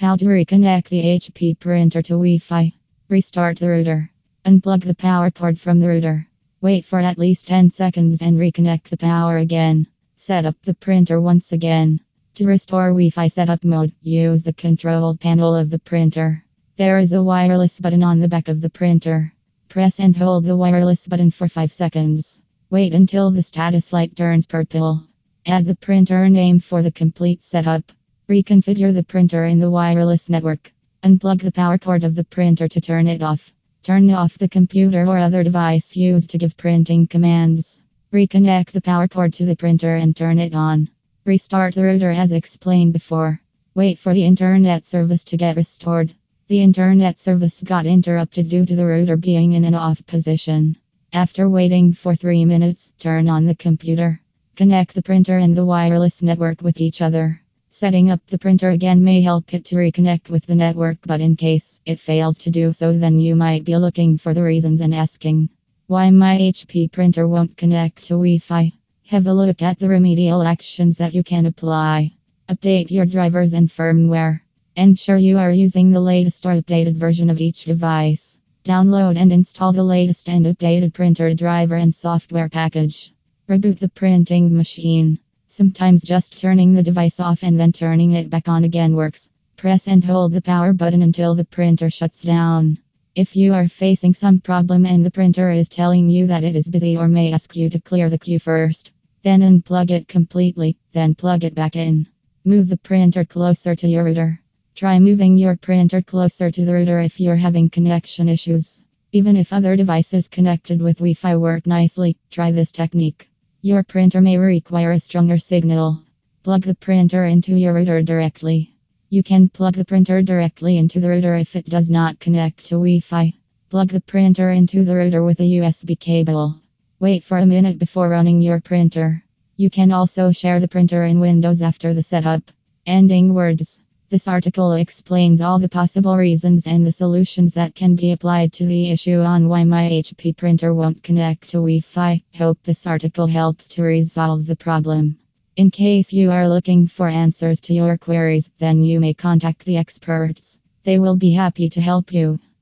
How to reconnect the HP printer to Wi Fi. Restart the router. Unplug the power cord from the router. Wait for at least 10 seconds and reconnect the power again. Set up the printer once again. To restore Wi Fi setup mode, use the control panel of the printer. There is a wireless button on the back of the printer. Press and hold the wireless button for 5 seconds. Wait until the status light turns purple. Add the printer name for the complete setup. Reconfigure the printer in the wireless network. Unplug the power cord of the printer to turn it off. Turn off the computer or other device used to give printing commands. Reconnect the power cord to the printer and turn it on. Restart the router as explained before. Wait for the internet service to get restored. The internet service got interrupted due to the router being in an off position. After waiting for 3 minutes, turn on the computer. Connect the printer and the wireless network with each other. Setting up the printer again may help it to reconnect with the network, but in case it fails to do so, then you might be looking for the reasons and asking why my HP printer won't connect to Wi Fi. Have a look at the remedial actions that you can apply. Update your drivers and firmware. Ensure you are using the latest or updated version of each device. Download and install the latest and updated printer driver and software package. Reboot the printing machine. Sometimes just turning the device off and then turning it back on again works. Press and hold the power button until the printer shuts down. If you are facing some problem and the printer is telling you that it is busy or may ask you to clear the queue first, then unplug it completely, then plug it back in. Move the printer closer to your router. Try moving your printer closer to the router if you're having connection issues. Even if other devices connected with Wi Fi work nicely, try this technique. Your printer may require a stronger signal. Plug the printer into your router directly. You can plug the printer directly into the router if it does not connect to Wi Fi. Plug the printer into the router with a USB cable. Wait for a minute before running your printer. You can also share the printer in Windows after the setup. Ending words. This article explains all the possible reasons and the solutions that can be applied to the issue on why my HP printer won't connect to Wi Fi. Hope this article helps to resolve the problem. In case you are looking for answers to your queries, then you may contact the experts. They will be happy to help you.